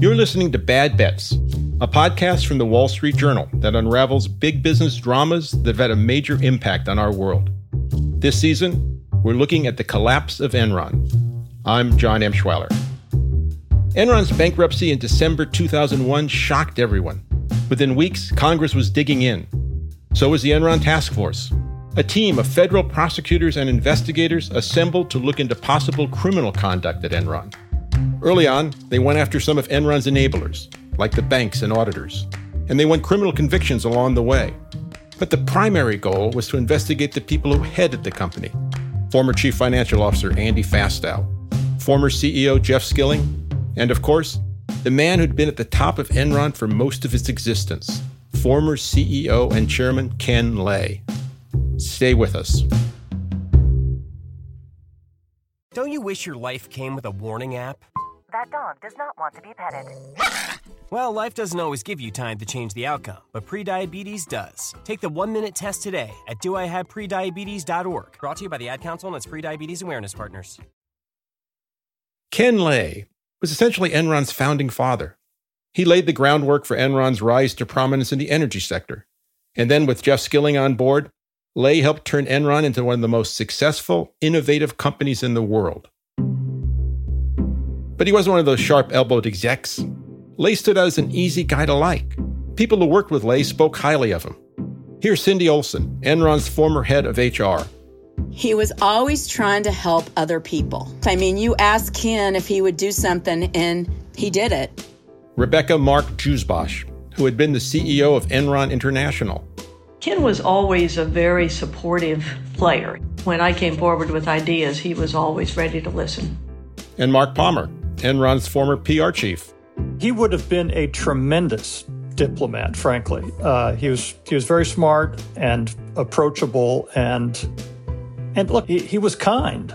You're listening to Bad Bets, a podcast from the Wall Street Journal that unravels big business dramas that have had a major impact on our world. This season, we're looking at the collapse of Enron. I'm John Emshwiller. Enron's bankruptcy in December 2001 shocked everyone. Within weeks, Congress was digging in. So was the Enron Task Force, a team of federal prosecutors and investigators assembled to look into possible criminal conduct at Enron. Early on, they went after some of Enron's enablers, like the banks and auditors, and they won criminal convictions along the way. But the primary goal was to investigate the people who headed the company former Chief Financial Officer Andy Fastow, former CEO Jeff Skilling, and of course, the man who'd been at the top of Enron for most of its existence, former CEO and Chairman Ken Lay. Stay with us. Don't you wish your life came with a warning app? That dog does not want to be petted. Well, life doesn't always give you time to change the outcome, but prediabetes does. Take the one minute test today at doihaveprediabetes.org. Brought to you by the Ad Council and its prediabetes awareness partners. Ken Lay was essentially Enron's founding father. He laid the groundwork for Enron's rise to prominence in the energy sector. And then, with Jeff Skilling on board, Lay helped turn Enron into one of the most successful, innovative companies in the world. But he wasn't one of those sharp elbowed execs. Lay stood out as an easy guy to like. People who worked with Lay spoke highly of him. Here's Cindy Olson, Enron's former head of HR. He was always trying to help other people. I mean, you asked Ken if he would do something, and he did it. Rebecca Mark Jusbasche, who had been the CEO of Enron International. Ken was always a very supportive player. When I came forward with ideas, he was always ready to listen. And Mark Palmer, Enron's former PR chief. He would have been a tremendous diplomat, frankly. Uh, he was he was very smart and approachable, and and look, he, he was kind.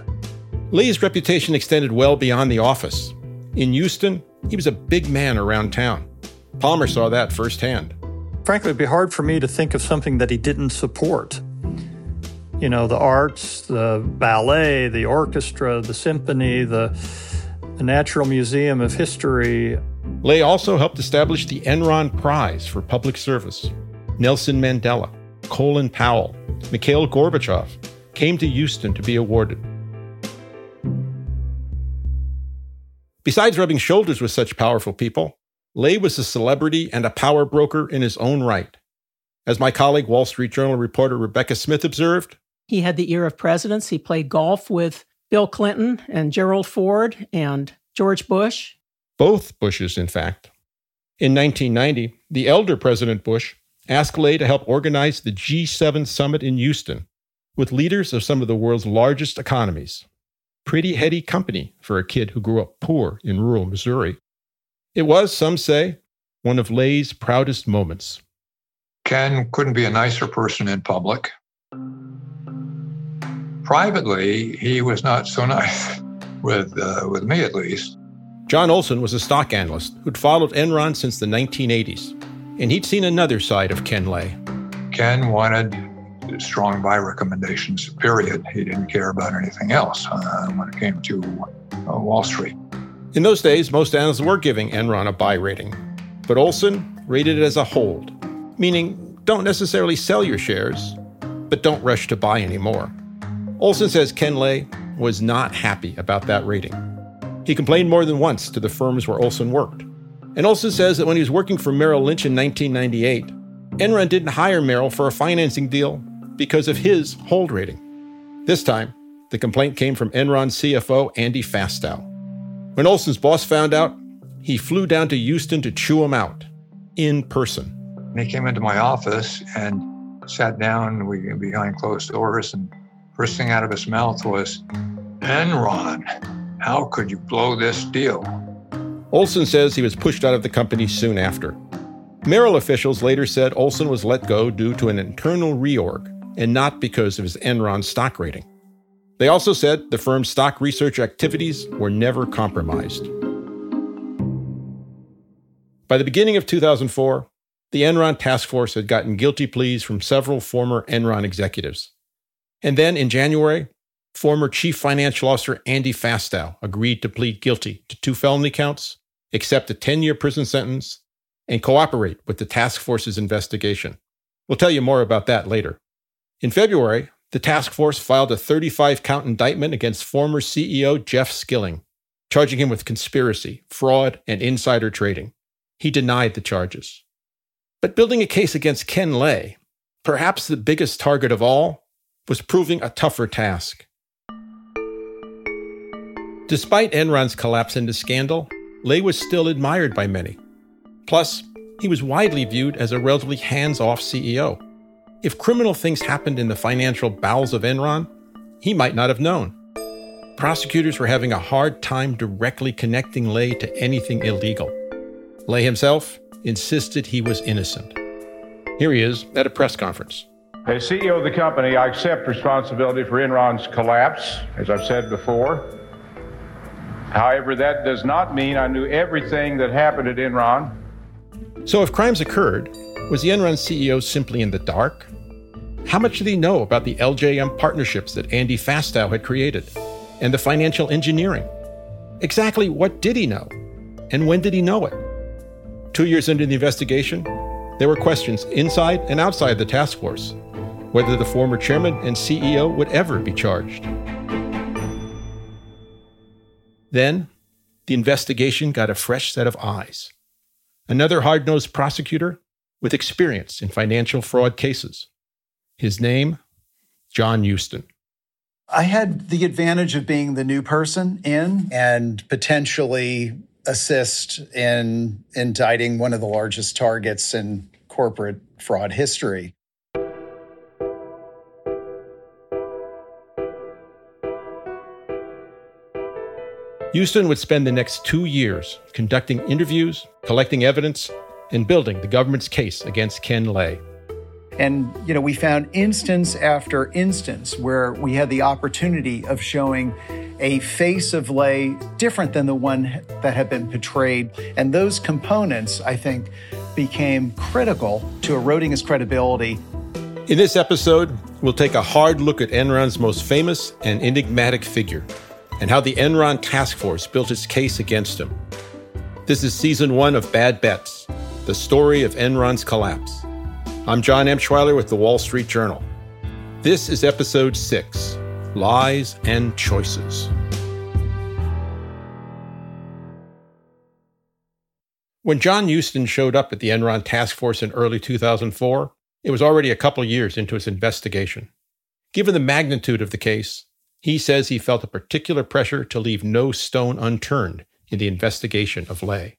Lee's reputation extended well beyond the office. In Houston, he was a big man around town. Palmer saw that firsthand. Frankly, it'd be hard for me to think of something that he didn't support. You know, the arts, the ballet, the orchestra, the symphony, the the Natural Museum of History. Lay also helped establish the Enron Prize for Public Service. Nelson Mandela, Colin Powell, Mikhail Gorbachev came to Houston to be awarded. Besides rubbing shoulders with such powerful people, Lay was a celebrity and a power broker in his own right. As my colleague, Wall Street Journal reporter Rebecca Smith observed, he had the ear of presidents. He played golf with Bill Clinton and Gerald Ford and George Bush. Both Bushes, in fact. In 1990, the elder President Bush asked Lay to help organize the G7 summit in Houston with leaders of some of the world's largest economies. Pretty heady company for a kid who grew up poor in rural Missouri. It was, some say, one of Lay's proudest moments. Ken couldn't be a nicer person in public. Privately, he was not so nice, with, uh, with me at least. John Olson was a stock analyst who'd followed Enron since the 1980s, and he'd seen another side of Ken Lay. Ken wanted strong buy recommendations, period. He didn't care about anything else uh, when it came to uh, Wall Street. In those days, most analysts were giving Enron a buy rating, but Olson rated it as a hold, meaning don't necessarily sell your shares, but don't rush to buy anymore. Olson says Ken Lay was not happy about that rating. He complained more than once to the firms where Olson worked. And Olson says that when he was working for Merrill Lynch in 1998, Enron didn't hire Merrill for a financing deal because of his hold rating. This time, the complaint came from Enron CFO Andy Fastow. When Olson's boss found out, he flew down to Houston to chew him out in person. He came into my office and sat down behind closed doors and First thing out of his mouth was, Enron, how could you blow this deal? Olson says he was pushed out of the company soon after. Merrill officials later said Olson was let go due to an internal reorg and not because of his Enron stock rating. They also said the firm's stock research activities were never compromised. By the beginning of 2004, the Enron task force had gotten guilty pleas from several former Enron executives. And then in January, former Chief Financial Officer Andy Fastow agreed to plead guilty to two felony counts accept a 10 year prison sentence, and cooperate with the task force's investigation. We'll tell you more about that later. In February, the task force filed a 35 count indictment against former CEO Jeff Skilling, charging him with conspiracy, fraud, and insider trading. He denied the charges. But building a case against Ken Lay, perhaps the biggest target of all, was proving a tougher task. Despite Enron's collapse into scandal, Lay was still admired by many. Plus, he was widely viewed as a relatively hands off CEO. If criminal things happened in the financial bowels of Enron, he might not have known. Prosecutors were having a hard time directly connecting Lay to anything illegal. Lay himself insisted he was innocent. Here he is at a press conference. As CEO of the company, I accept responsibility for Enron's collapse, as I've said before. However, that does not mean I knew everything that happened at Enron. So, if crimes occurred, was the Enron CEO simply in the dark? How much did he know about the LJM partnerships that Andy Fastow had created and the financial engineering? Exactly what did he know? And when did he know it? Two years into the investigation, there were questions inside and outside the task force whether the former chairman and CEO would ever be charged. Then, the investigation got a fresh set of eyes. Another hard nosed prosecutor with experience in financial fraud cases. His name, John Hueston. I had the advantage of being the new person in and potentially assist in indicting one of the largest targets in corporate fraud history. Hueston would spend the next two years conducting interviews, collecting evidence, and building the government's case against Ken Lay. And, you know, we found instance after instance where we had the opportunity of showing a face of Lay different than the one that had been portrayed. And those components, I think, became critical to eroding his credibility. In this episode, we'll take a hard look at Enron's most famous and enigmatic figure, and how the Enron task force built its case against him. This is season one of Bad Bets, the story of Enron's collapse. I'm John Emshwiller with the Wall Street Journal. This is episode six Lies and Choices. When John Hueston showed up at the Enron task force in early 2004, it was already a couple years into its investigation. Given the magnitude of the case, he says he felt a particular pressure to leave no stone unturned in the investigation of Lay.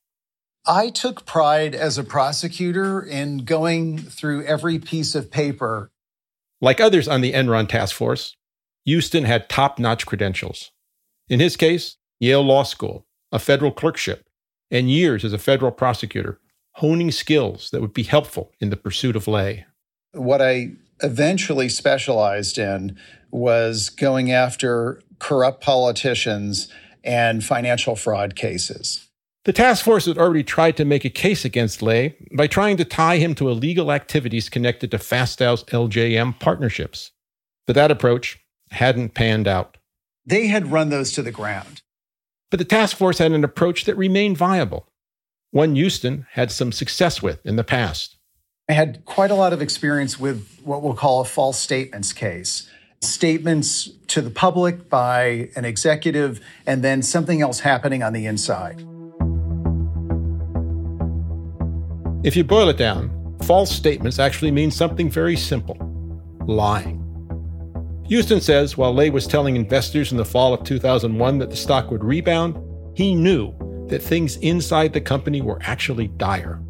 I took pride as a prosecutor in going through every piece of paper. Like others on the Enron task force, Hueston had top notch credentials. In his case, Yale Law School, a federal clerkship, and years as a federal prosecutor, honing skills that would be helpful in the pursuit of Lay. What I eventually specialized in was going after corrupt politicians and financial fraud cases. The task force had already tried to make a case against Lay by trying to tie him to illegal activities connected to Fastow's LJM partnerships. But that approach hadn't panned out. They had run those to the ground. But the task force had an approach that remained viable, one Hueston had some success with in the past. I had quite a lot of experience with what we'll call a false statements case statements to the public by an executive and then something else happening on the inside. If you boil it down, false statements actually mean something very simple lying. Hueston says while Lay was telling investors in the fall of 2001 that the stock would rebound, he knew that things inside the company were actually dire.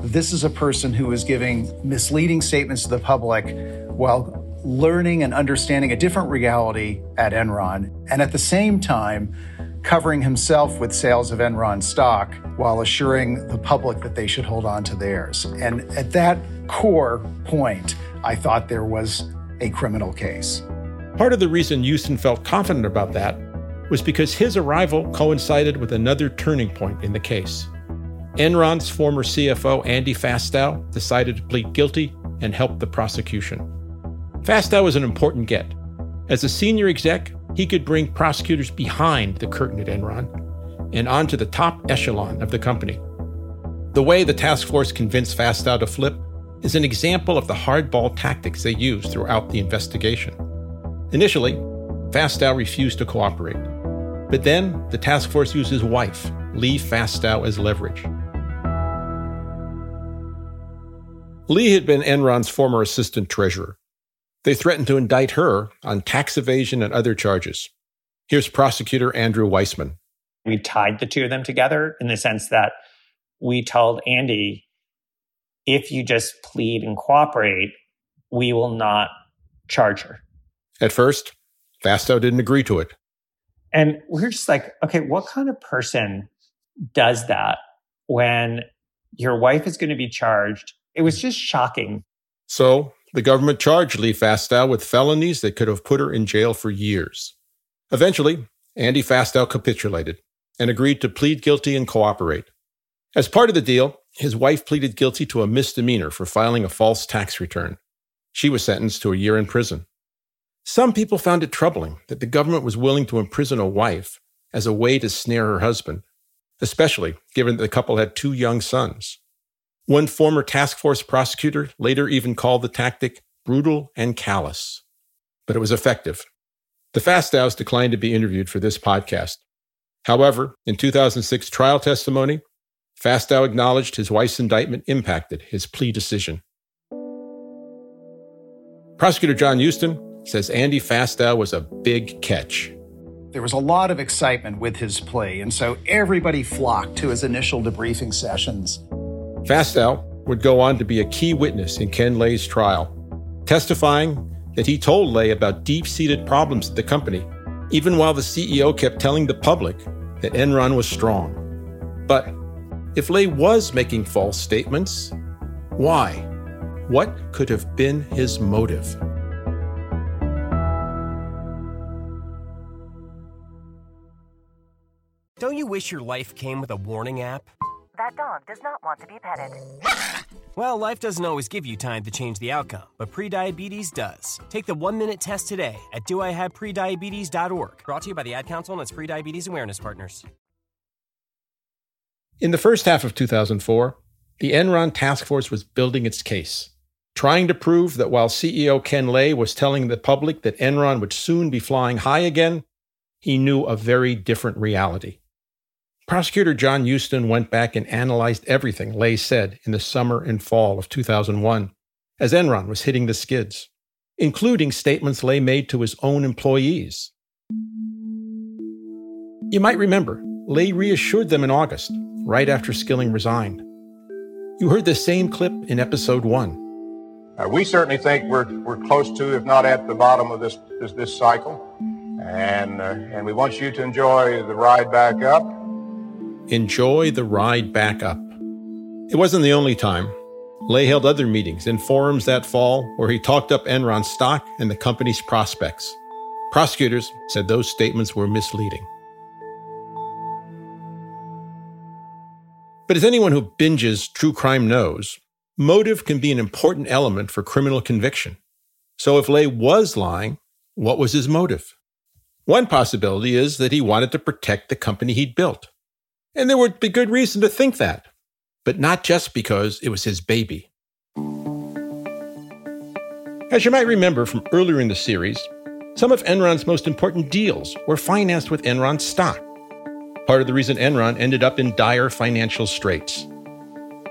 This is a person who was giving misleading statements to the public while learning and understanding a different reality at Enron, and at the same time, covering himself with sales of Enron stock while assuring the public that they should hold on to theirs. And at that core point, I thought there was a criminal case. Part of the reason Hueston felt confident about that was because his arrival coincided with another turning point in the case. Enron's former CFO, Andy Fastow, decided to plead guilty and help the prosecution. Fastow was an important get. As a senior exec, he could bring prosecutors behind the curtain at Enron. and onto the top echelon of the company. The way the task force convinced Fastow to flip is an example of the hardball tactics they used throughout the investigation. Initially, Fastow refused to cooperate. But then the task force used his wife, Lee Fastow, as leverage. Lee had been Enron's former assistant treasurer. They threatened to indict her on tax evasion and other charges. Here's prosecutor Andrew Weissmann. We tied the two of them together in the sense that we told Andy, if you just plead and cooperate, we will not charge her. At first, Fastow didn't agree to it. And we're just like, okay, what kind of person does that when your wife is going to be charged? It was just shocking. So the government charged Lee Fastow with felonies that could have put her in jail for years. Eventually, Andy Fastow capitulated and agreed to plead guilty and cooperate. As part of the deal, his wife pleaded guilty to a misdemeanor for filing a false tax return. She was sentenced to a year in prison. Some people found it troubling that the government was willing to imprison a wife as a way to snare her husband, especially given that the couple had two young sons. One former task force prosecutor later even called the tactic brutal and callous. But it was effective. The Fastows declined to be interviewed for this podcast. However, in 2006 trial testimony, Fastow acknowledged his wife's indictment impacted his plea decision. Prosecutor John Hueston says Andy Fastow was a big catch. There was a lot of excitement with his plea, and so everybody flocked to his initial debriefing sessions. Fastow would go on to be a key witness in Ken Lay's trial, testifying that he told Lay about deep seated problems at the company, even while the CEO kept telling the public that Enron was strong. But if Lay was making false statements, why? What could have been his motive? Don't you wish your life came with a warning app? That dog does not want to be petted. Well, life doesn't always give you time to change the outcome, but prediabetes does. Take the one minute test today at doihaveprediabetes.org. Brought to you by the Ad Council and its prediabetes awareness partners. In the first half of 2004, the Enron task force was building its case, trying to prove that while CEO Ken Lay was telling the public that Enron would soon be flying high again, he knew a very different reality. Prosecutor John Hueston went back and analyzed everything Lay said in the summer and fall of 2001 as Enron was hitting the skids, including statements Lay made to his own employees. You might remember, Lay reassured them in August right after Skilling resigned. You heard the same clip in episode one. Uh, we certainly think we're, we're close to, if not at the bottom of this, this, this cycle. And, uh, and we want you to enjoy the ride back up. Enjoy the ride back up. It wasn't the only time. Lay held other meetings and forums that fall where he talked up Enron stock and the company's prospects. Prosecutors said those statements were misleading. But as anyone who binges true crime knows, motive can be an important element for criminal conviction. So if Lay was lying, what was his motive? One possibility is that he wanted to protect the company he'd built. And there would be good reason to think that, but not just because it was his baby. As you might remember from earlier in the series, some of Enron's most important deals were financed with Enron stock part of the reason Enron ended up in dire financial straits.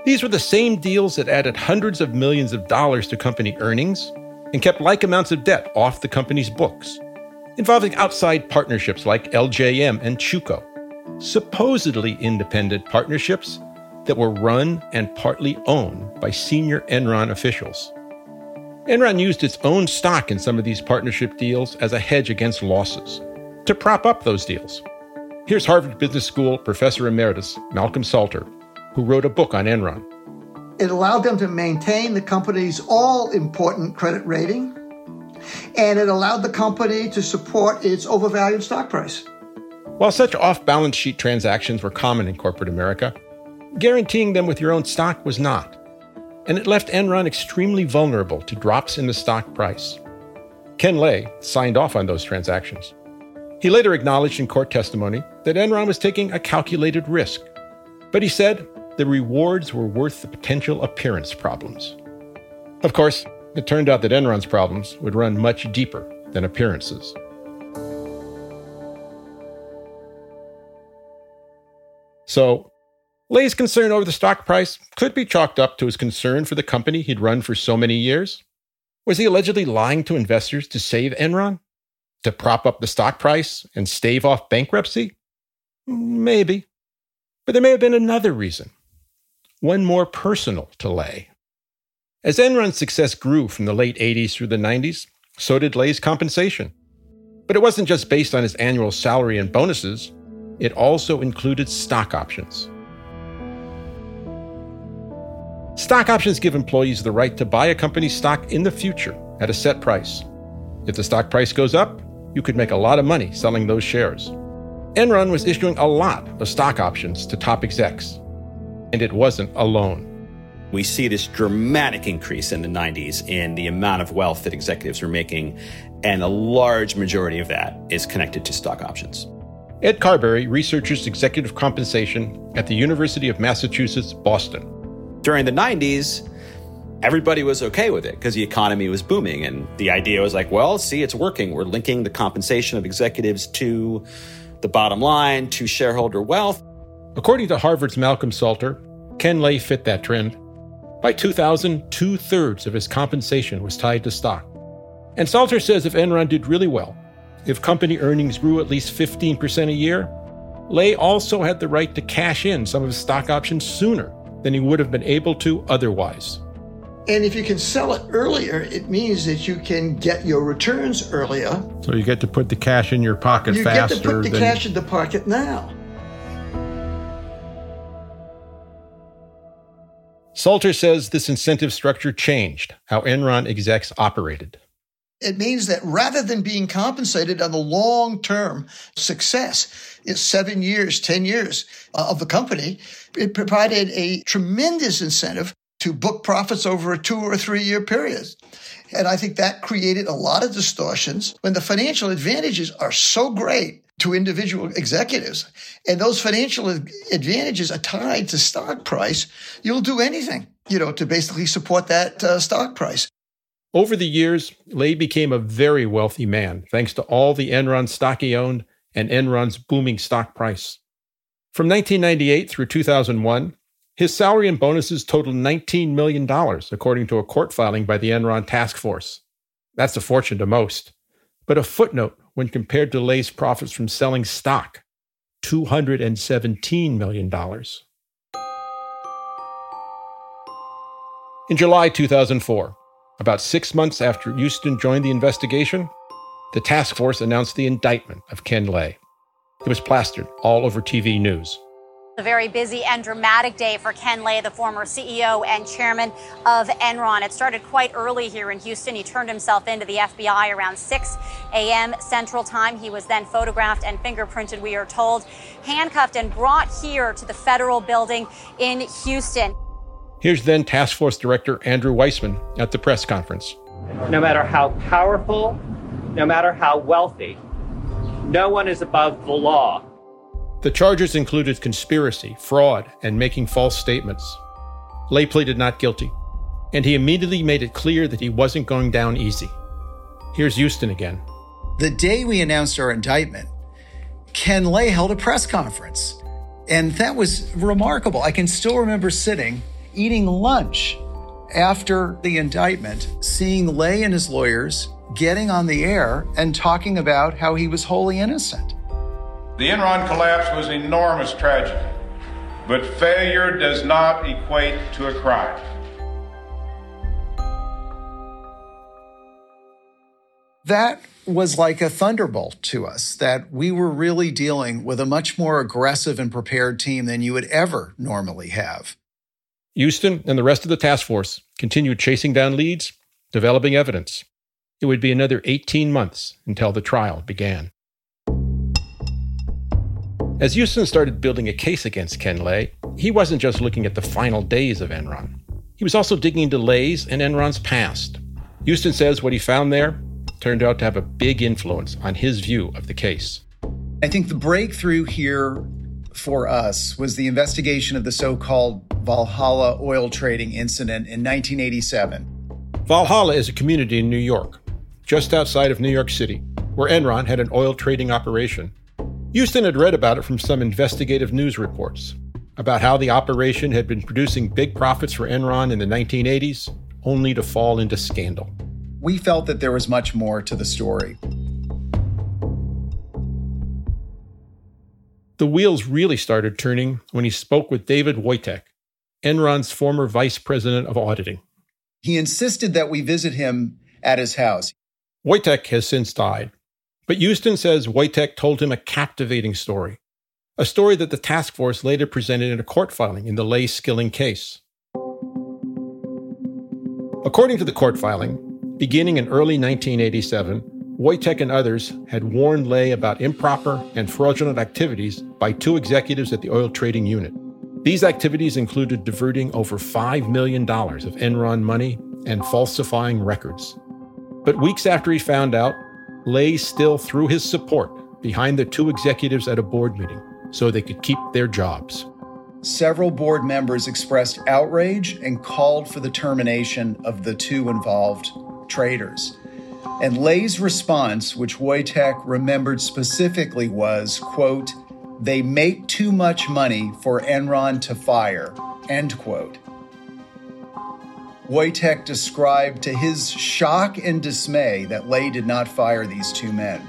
These were the same deals that added hundreds of millions of dollars to company earnings and kept like amounts of debt off the company's books, involving outside partnerships like LJM and Chewco, supposedly independent partnerships that were run and partly owned by senior Enron officials. Enron used its own stock in some of these partnership deals as a hedge against losses to prop up those deals. Here's Harvard Business School professor emeritus Malcolm Salter, who wrote a book on Enron. It allowed them to maintain the company's all important credit rating, and it allowed the company to support its overvalued stock price. While such off balance sheet transactions were common in corporate America, guaranteeing them with your own stock was not. And it left Enron extremely vulnerable to drops in the stock price. Ken Lay signed off on those transactions. He later acknowledged in court testimony that Enron was taking a calculated risk. But he said the rewards were worth the potential appearance problems. Of course, it turned out that Enron's problems would run much deeper than appearances. So, Lay's concern over the stock price could be chalked up to his concern for the company he'd run for so many years. Was he allegedly lying to investors to save Enron? To prop up the stock price and stave off bankruptcy? Maybe. But there may have been another reason, one more personal to Lay. As Enron's success grew from the late 80s through the 90s, so did Lay's compensation. But it wasn't just based on his annual salary and bonuses, it also included stock options. Stock options give employees the right to buy a company's stock in the future at a set price. If the stock price goes up, you could make a lot of money selling those shares. Enron was issuing a lot of stock options to top execs, and it wasn't alone. We see this dramatic increase in the 90s in the amount of wealth that executives are making, and a large majority of that is connected to stock options. Ed Carberry researches executive compensation at the University of Massachusetts, Boston. During the 90s, everybody was okay with it because the economy was booming. And the idea was like, well, see, it's working. We're linking the compensation of executives to the bottom line, to shareholder wealth. According to Harvard's Malcolm Salter, Ken Lay fit that trend. By 2000, two thirds of his compensation was tied to stock. And Salter says if Enron did really well, if company earnings grew at least 15% a year, Lay also had the right to cash in some of his stock options sooner than he would have been able to otherwise. And if you can sell it earlier, it means that you can get your returns earlier. So you get to put the cash in your pocket you faster. You get to put the than... cash in the pocket now. Salter says this incentive structure changed how Enron execs operated. It means that rather than being compensated on the long term success, it's seven years, 10 years uh, of the company, it provided a tremendous incentive to book profits over a two or three year period. And I think that created a lot of distortions when the financial advantages are so great to individual executives and those financial advantages are tied to stock price, you'll do anything, you know, to basically support that uh, stock price. Over the years, Lay became a very wealthy man thanks to all the Enron stock he owned and Enron's booming stock price. From 1998 through 2001, his salary and bonuses totaled $19 million, according to a court filing by the Enron task force. That's a fortune to most, but a footnote when compared to Lay's profits from selling stock $217 million. In July 2004, about six months after Hueston joined the investigation, the task force announced the indictment of Ken Lay. It was plastered all over TV news. A very busy and dramatic day for Ken Lay, the former CEO and chairman of Enron. It started quite early here in Houston. He turned himself into the FBI around 6 a.m. Central Time. He was then photographed and fingerprinted, we are told, handcuffed and brought here to the federal building in Houston. Here's then Task Force Director Andrew Weissmann at the press conference. No matter how powerful, no matter how wealthy, no one is above the law. The charges included conspiracy, fraud, and making false statements. Lay pleaded not guilty, and he immediately made it clear that he wasn't going down easy. Here's Hueston again. The day we announced our indictment, Ken Lay held a press conference. And that was remarkable. I can still remember sitting, eating lunch after the indictment, seeing Lay and his lawyers getting on the air and talking about how he was wholly innocent. The Enron collapse was enormous tragedy, but failure does not equate to a crime. That was like a thunderbolt to us that we were really dealing with a much more aggressive and prepared team than you would ever normally have. Hueston and the rest of the task force continued chasing down leads, developing evidence. It would be another 18 months until the trial began. As Hueston started building a case against Ken Lay, he wasn't just looking at the final days of Enron. He was also digging into Lay's and Enron's past. Hueston says what he found there turned out to have a big influence on his view of the case. I think the breakthrough here for us was the investigation of the so called Valhalla oil trading incident in 1987. Valhalla is a community in New York, just outside of New York City, where Enron had an oil trading operation. Hueston had read about it from some investigative news reports about how the operation had been producing big profits for Enron in the 1980s, only to fall into scandal. We felt that there was much more to the story. The wheels really started turning when he spoke with David Woytek, Enron's former vice president of auditing. He insisted that we visit him at his house. Woytek has since died, but Hueston says Woytek told him a captivating story, a story that the task force later presented in a court filing in the Lay Skilling case. According to the court filing, beginning in early 1987, Woytek and others had warned Lay about improper and fraudulent activities by two executives at the oil trading unit. These activities included diverting over $5 million of Enron money and falsifying records. But weeks after he found out, Lay still threw his support behind the two executives at a board meeting so they could keep their jobs. Several board members expressed outrage and called for the termination of the two involved traders. And Lay's response, which Woytek remembered specifically, was, quote, they make too much money for Enron to fire, end quote. Woytek described to his shock and dismay that Lay did not fire these two men.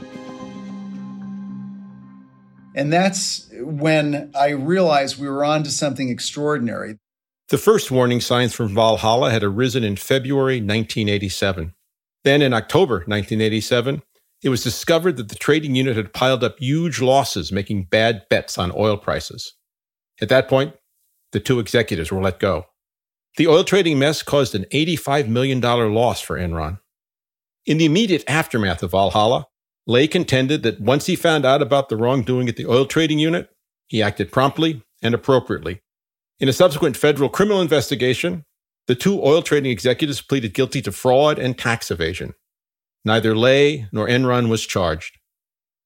And that's when I realized we were on to something extraordinary. The first warning signs from Valhalla had arisen in February 1987. Then in October 1987, it was discovered that the trading unit had piled up huge losses making bad bets on oil prices. At that point, the two executives were let go. The oil trading mess caused an $85 million loss for Enron. In the immediate aftermath of Valhalla, Lay contended that once he found out about the wrongdoing at the oil trading unit, he acted promptly and appropriately. In a subsequent federal criminal investigation, the two oil trading executives pleaded guilty to fraud and tax evasion. Neither Lay nor Enron was charged.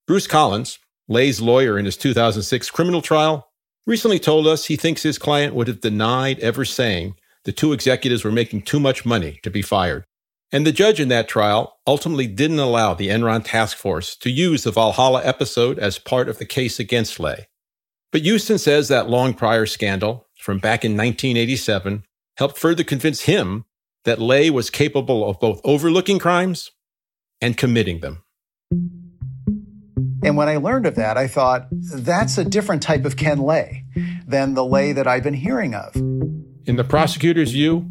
Bruce Collins, Lay's lawyer in his 2006 criminal trial, recently told us he thinks his client would have denied ever saying the two executives were making too much money to be fired. And the judge in that trial ultimately didn't allow the Enron task force to use the Valhalla episode as part of the case against Lay. But Hueston says that long prior scandal from back in 1987 helped further convince him that Lay was capable of both overlooking crimes and committing them. And when I learned of that, I thought, that's a different type of Ken Lay than the Lay that I've been hearing of. In the prosecutor's view,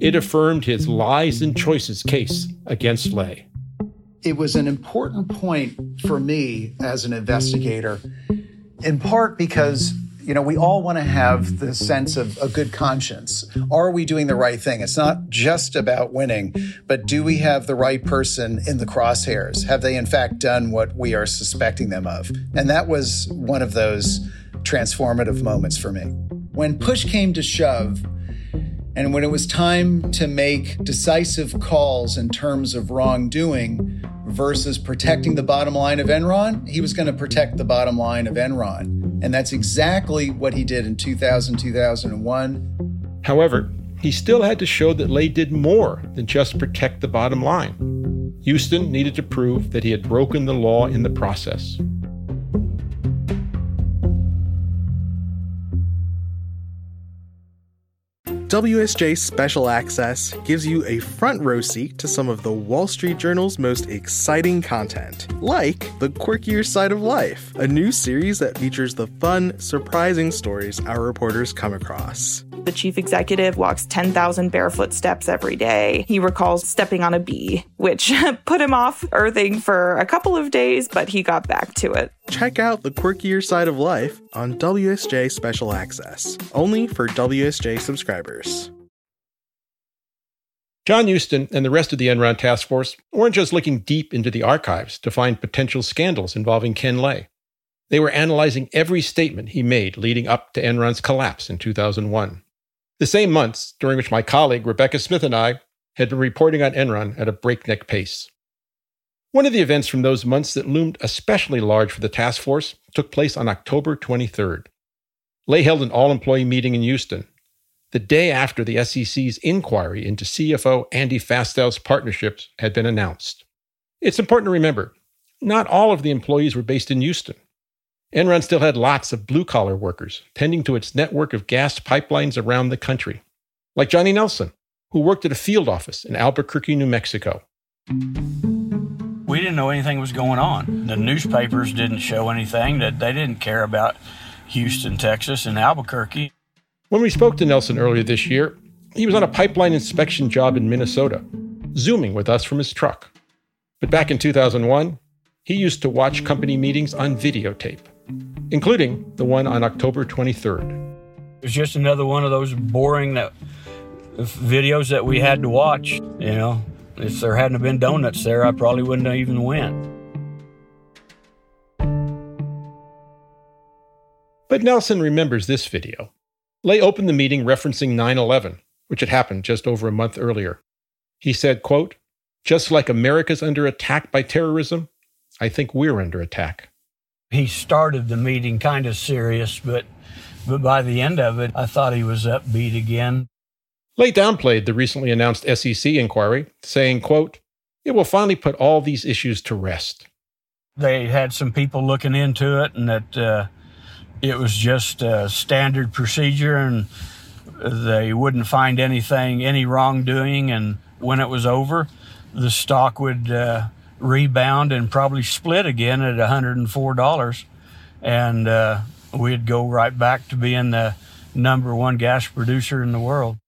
it affirmed his lies and choices case against Lay. It was an important point for me as an investigator, in part because you know, we all want to have the sense of a good conscience. Are we doing the right thing? It's not just about winning, but do we have the right person in the crosshairs? Have they, in fact, done what we are suspecting them of? And that was one of those transformative moments for me. When push came to shove, and when it was time to make decisive calls in terms of wrongdoing versus protecting the bottom line of Enron, he was going to protect the bottom line of Enron. And that's exactly what he did in 2000, 2001. However, he still had to show that Lay did more than just protect the bottom line. Hueston needed to prove that he had broken the law in the process. WSJ Special Access gives you a front row seat to some of the Wall Street Journal's most exciting content, like The Quirkier Side of Life, a new series that features the fun, surprising stories our reporters come across. The chief executive walks 10,000 barefoot steps every day. He recalls stepping on a bee, which put him off earthing for a couple of days, but he got back to it. Check out The Quirkier Side of Life on WSJ Special Access, only for WSJ subscribers. John Hueston and the rest of the Enron task force weren't just looking deep into the archives to find potential scandals involving Ken Lay. They were analyzing every statement he made leading up to Enron's collapse in 2001 the same months during which my colleague Rebecca Smith and I had been reporting on Enron at a breakneck pace. One of the events from those months that loomed especially large for the task force took place on October 23rd. Lay held an all employee meeting in Houston, the day after the SEC's inquiry into CFO Andy Fastow's partnerships had been announced. It's important to remember not all of the employees were based in Houston. Enron still had lots of blue collar workers tending to its network of gas pipelines around the country, like Johnny Nelson, who worked at a field office in Albuquerque, New Mexico. We didn't know anything was going on. The newspapers didn't show anything that they didn't care about Houston, Texas, and Albuquerque. When we spoke to Nelson earlier this year, he was on a pipeline inspection job in Minnesota, zooming with us from his truck. But back in 2001, he used to watch company meetings on videotape including the one on October 23rd. It was just another one of those boring that, videos that we had to watch. You know, if there hadn't been donuts there, I probably wouldn't have even went. But Nelson remembers this video. Lay opened the meeting referencing 9 11, which had happened just over a month earlier. He said, quote, Just like America's under attack by terrorism, I think we're under attack he started the meeting kind of serious, but but by the end of it, I thought he was upbeat again. Lay downplayed the recently announced SEC inquiry, saying, quote, it will finally put all these issues to rest. They had some people looking into it and that uh, it was just a standard procedure and they wouldn't find anything, any wrongdoing. And when it was over, the stock would uh, rebound and probably split again at $104. And uh, we'd go right back to being the number one gas producer in the world.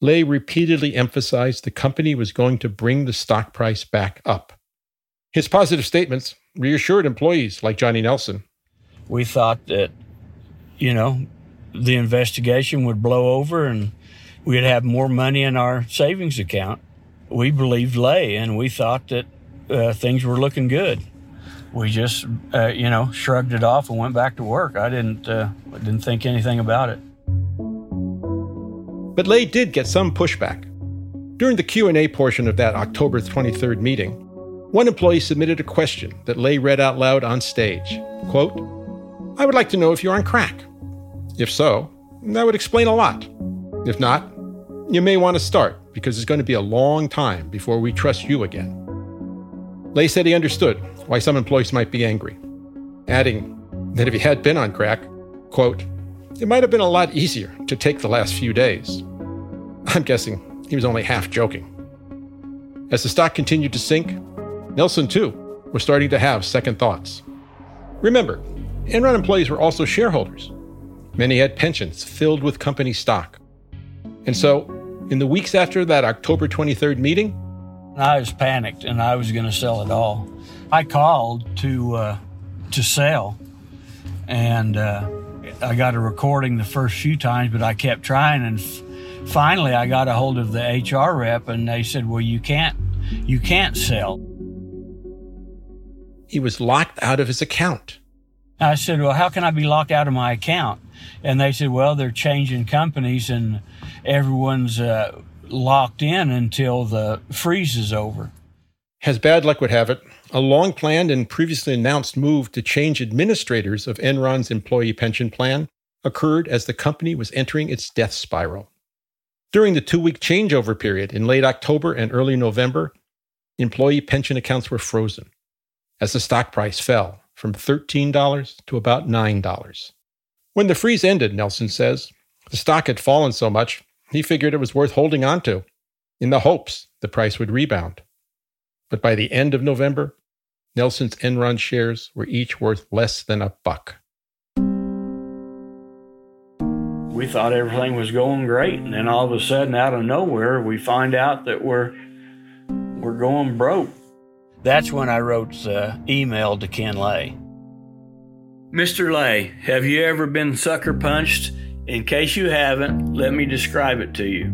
Lay repeatedly emphasized the company was going to bring the stock price back up. His positive statements reassured employees like Johnny Nelson. We thought that, you know, the investigation would blow over and we'd have more money in our savings account. We believed Lay and we thought that uh, things were looking good. We just, uh, you know, shrugged it off and went back to work. I didn't, uh, didn't think anything about it. But Lay did get some pushback. During the Q&A portion of that October 23rd meeting, one employee submitted a question that Lay read out loud on stage. Quote, I would like to know if you're on crack. If so, that would explain a lot. If not, you may want to start because it's going to be a long time before we trust you again. Lay said he understood why some employees might be angry, adding that if he had been on crack, quote, it might have been a lot easier to take the last few days. I'm guessing he was only half joking. As the stock continued to sink, Nelson, too, was starting to have second thoughts. Remember, Enron employees were also shareholders. Many had pensions filled with company stock. And so, in the weeks after that October 23rd meeting, I was panicked and I was going to sell it all. I called to uh, to sell, and uh, I got a recording the first few times, but I kept trying, and f- finally I got a hold of the HR rep, and they said, "Well, you can't, you can't sell." He was locked out of his account. I said, "Well, how can I be locked out of my account?" And they said, "Well, they're changing companies, and everyone's." Uh, locked in until the freeze is over. As bad luck would have it, a long planned and previously announced move to change administrators of Enron's employee pension plan occurred as the company was entering its death spiral. During the two week changeover period in late October and early November, employee pension accounts were frozen as the stock price fell from $13 to about $9. When the freeze ended, Nelson says, the stock had fallen so much he figured it was worth holding on to in the hopes the price would rebound. But by the end of November, Nelson's Enron shares were each worth less than a buck. We thought everything was going great, and then all of a sudden, out of nowhere, we find out that we're we're going broke. That's when I wrote the email to Ken Lay. Mr. Lay, have you ever been sucker punched in case you haven't, let me describe it to you.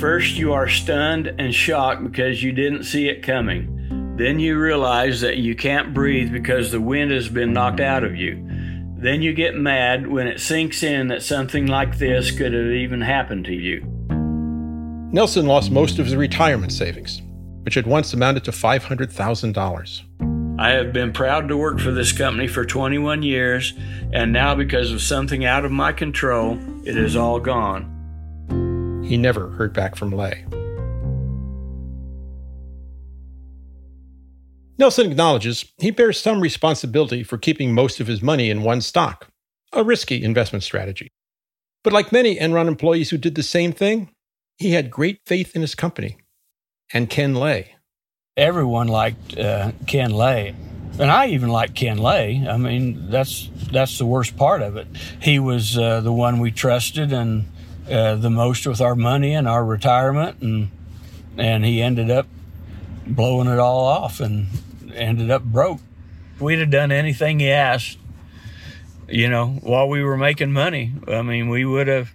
First, you are stunned and shocked because you didn't see it coming. Then you realize that you can't breathe because the wind has been knocked out of you. Then you get mad when it sinks in that something like this could have even happened to you. Nelson lost most of his retirement savings. which had once amounted to $500,000. I have been proud to work for this company for 21 years, and now because of something out of my control, it is all gone. He never heard back from Lay. Nelson acknowledges he bears some responsibility for keeping most of his money in one stock, a risky investment strategy. But like many Enron employees who did the same thing, he had great faith in his company and Ken Lay. Everyone liked uh, Ken Lay. And I even liked Ken Lay. I mean, that's that's the worst part of it. He was uh, the one we trusted and uh, the most with our money and our retirement, and and he ended up blowing it all off and ended up broke. We'd have done anything he asked, you know, while we were making money. I mean, we would have.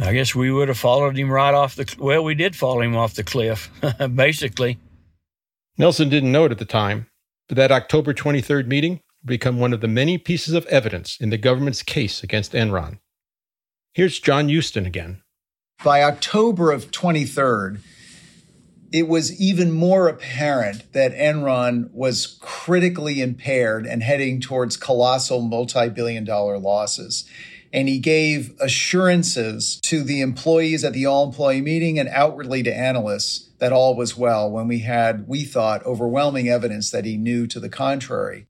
I guess we would have followed him right off the. Well, we did follow him off the cliff, basically. Nelson didn't know it at the time, but that October 23rd meeting would become one of the many pieces of evidence in the government's case against Enron. Here's John Hueston again. By October of 23rd, it was even more apparent that Enron was critically impaired and heading towards colossal multi billion dollar losses. And he gave assurances to the employees at the all employee meeting and outwardly to analysts that all was well when we had, we thought, overwhelming evidence that he knew to the contrary.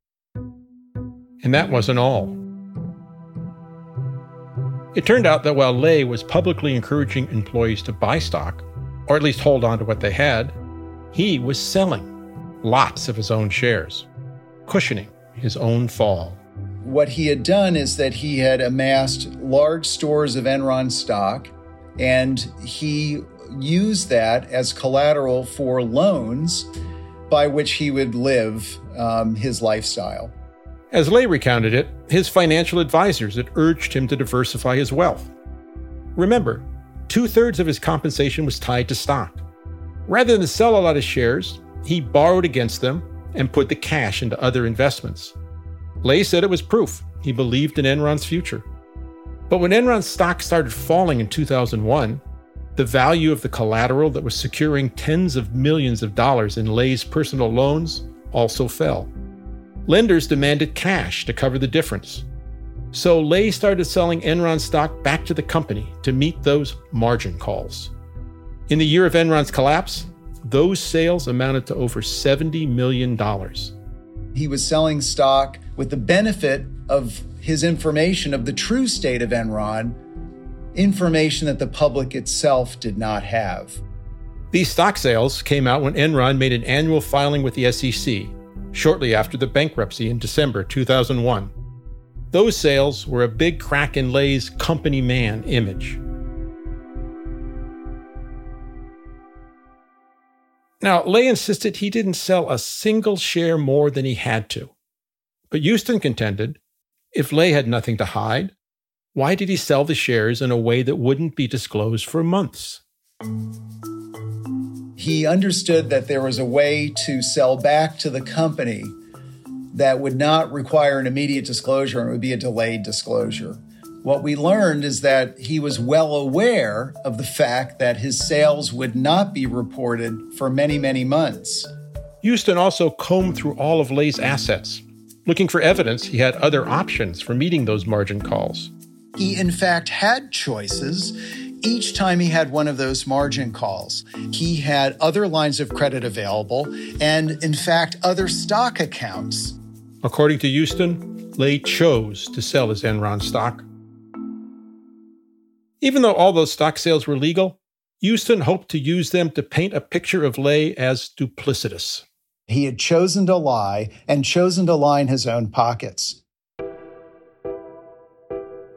And that wasn't all. It turned out that while Lay was publicly encouraging employees to buy stock, or at least hold on to what they had, he was selling lots of his own shares, cushioning his own fall. What he had done is that he had amassed large stores of Enron stock and he used that as collateral for loans by which he would live um, his lifestyle. As Lay recounted it, his financial advisors had urged him to diversify his wealth. Remember, two thirds of his compensation was tied to stock. Rather than sell a lot of shares, he borrowed against them and put the cash into other investments. Lay said it was proof he believed in Enron's future. But when Enron's stock started falling in 2001, the value of the collateral that was securing tens of millions of dollars in Lay's personal loans also fell. Lenders demanded cash to cover the difference. So Lay started selling Enron stock back to the company to meet those margin calls. In the year of Enron's collapse, those sales amounted to over $70 million. He was selling stock with the benefit of his information of the true state of Enron, information that the public itself did not have. These stock sales came out when Enron made an annual filing with the SEC shortly after the bankruptcy in December 2001. Those sales were a big crack in Lay's company man image. Now, Lay insisted he didn't sell a single share more than he had to. But Hueston contended if Lay had nothing to hide, why did he sell the shares in a way that wouldn't be disclosed for months? He understood that there was a way to sell back to the company that would not require an immediate disclosure and it would be a delayed disclosure. What we learned is that he was well aware of the fact that his sales would not be reported for many, many months. Hueston also combed through all of Lay's assets, looking for evidence he had other options for meeting those margin calls. He, in fact, had choices each time he had one of those margin calls. He had other lines of credit available and, in fact, other stock accounts. According to Hueston, Lay chose to sell his Enron stock. Even though all those stock sales were legal, Hueston hoped to use them to paint a picture of Lay as duplicitous. He had chosen to lie and chosen to line his own pockets.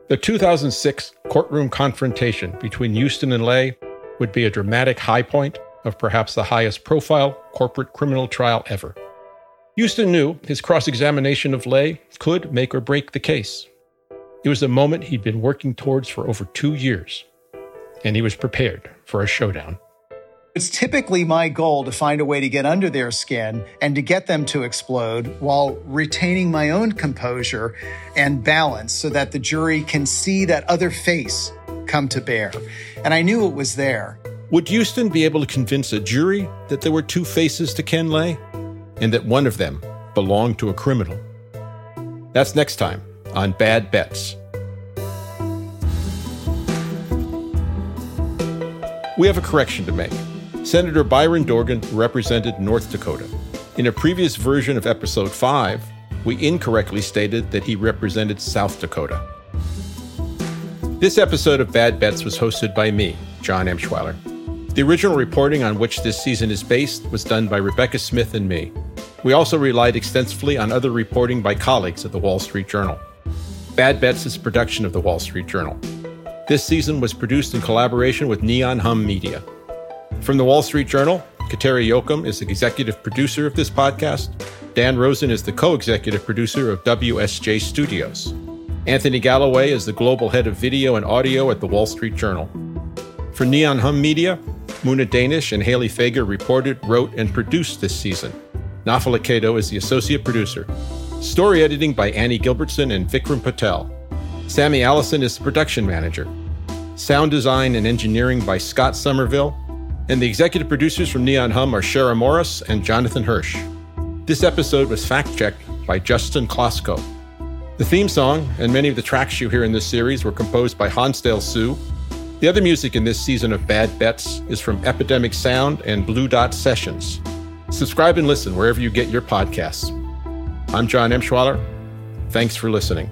The 2006 courtroom confrontation between Hueston and Lay would be a dramatic high point of perhaps the highest profile corporate criminal trial ever. Hueston knew his cross examination of Lay could make or break the case. It was a moment he'd been working towards for over two years, and he was prepared for a showdown. It's typically my goal to find a way to get under their skin and to get them to explode while retaining my own composure and balance so that the jury can see that other face come to bear. And I knew it was there. Would Hueston be able to convince a jury that there were two faces to Ken Lay and that one of them belonged to a criminal? That's next time on Bad Bets. We have a correction to make. Senator Byron Dorgan represented North Dakota. In a previous version of episode 5, we incorrectly stated that he represented South Dakota. This episode of Bad Bets was hosted by me, John Emshwiller. The original reporting on which this season is based was done by Rebecca Smith and me. We also relied extensively on other reporting by colleagues at the Wall Street Journal. Bad Bets is a production of the Wall Street Journal. This season was produced in collaboration with Neon Hum Media. From the Wall Street Journal, Kateri Jochum is the executive producer of this podcast. Dan Rosen is the co executive producer of WSJ Studios. Anthony Galloway is the global head of video and audio at the Wall Street Journal. For Neon Hum Media, Muna Danish and Haley Fager reported, wrote, and produced this season. Nafala Kato is the associate producer. Story editing by Annie Gilbertson and Vikram Patel. Sammy Allison is the production manager. Sound design and engineering by Scott Somerville. And the executive producers from Neon Hum are Shara Morris and Jonathan Hirsch. This episode was fact checked by Justin Klosko. The theme song and many of the tracks you hear in this series were composed by Hansdale Hsu. The other music in this season of Bad Bets is from Epidemic Sound and Blue Dot Sessions. Subscribe and listen wherever you get your podcasts. I'm John Emshwiller. Thanks for listening.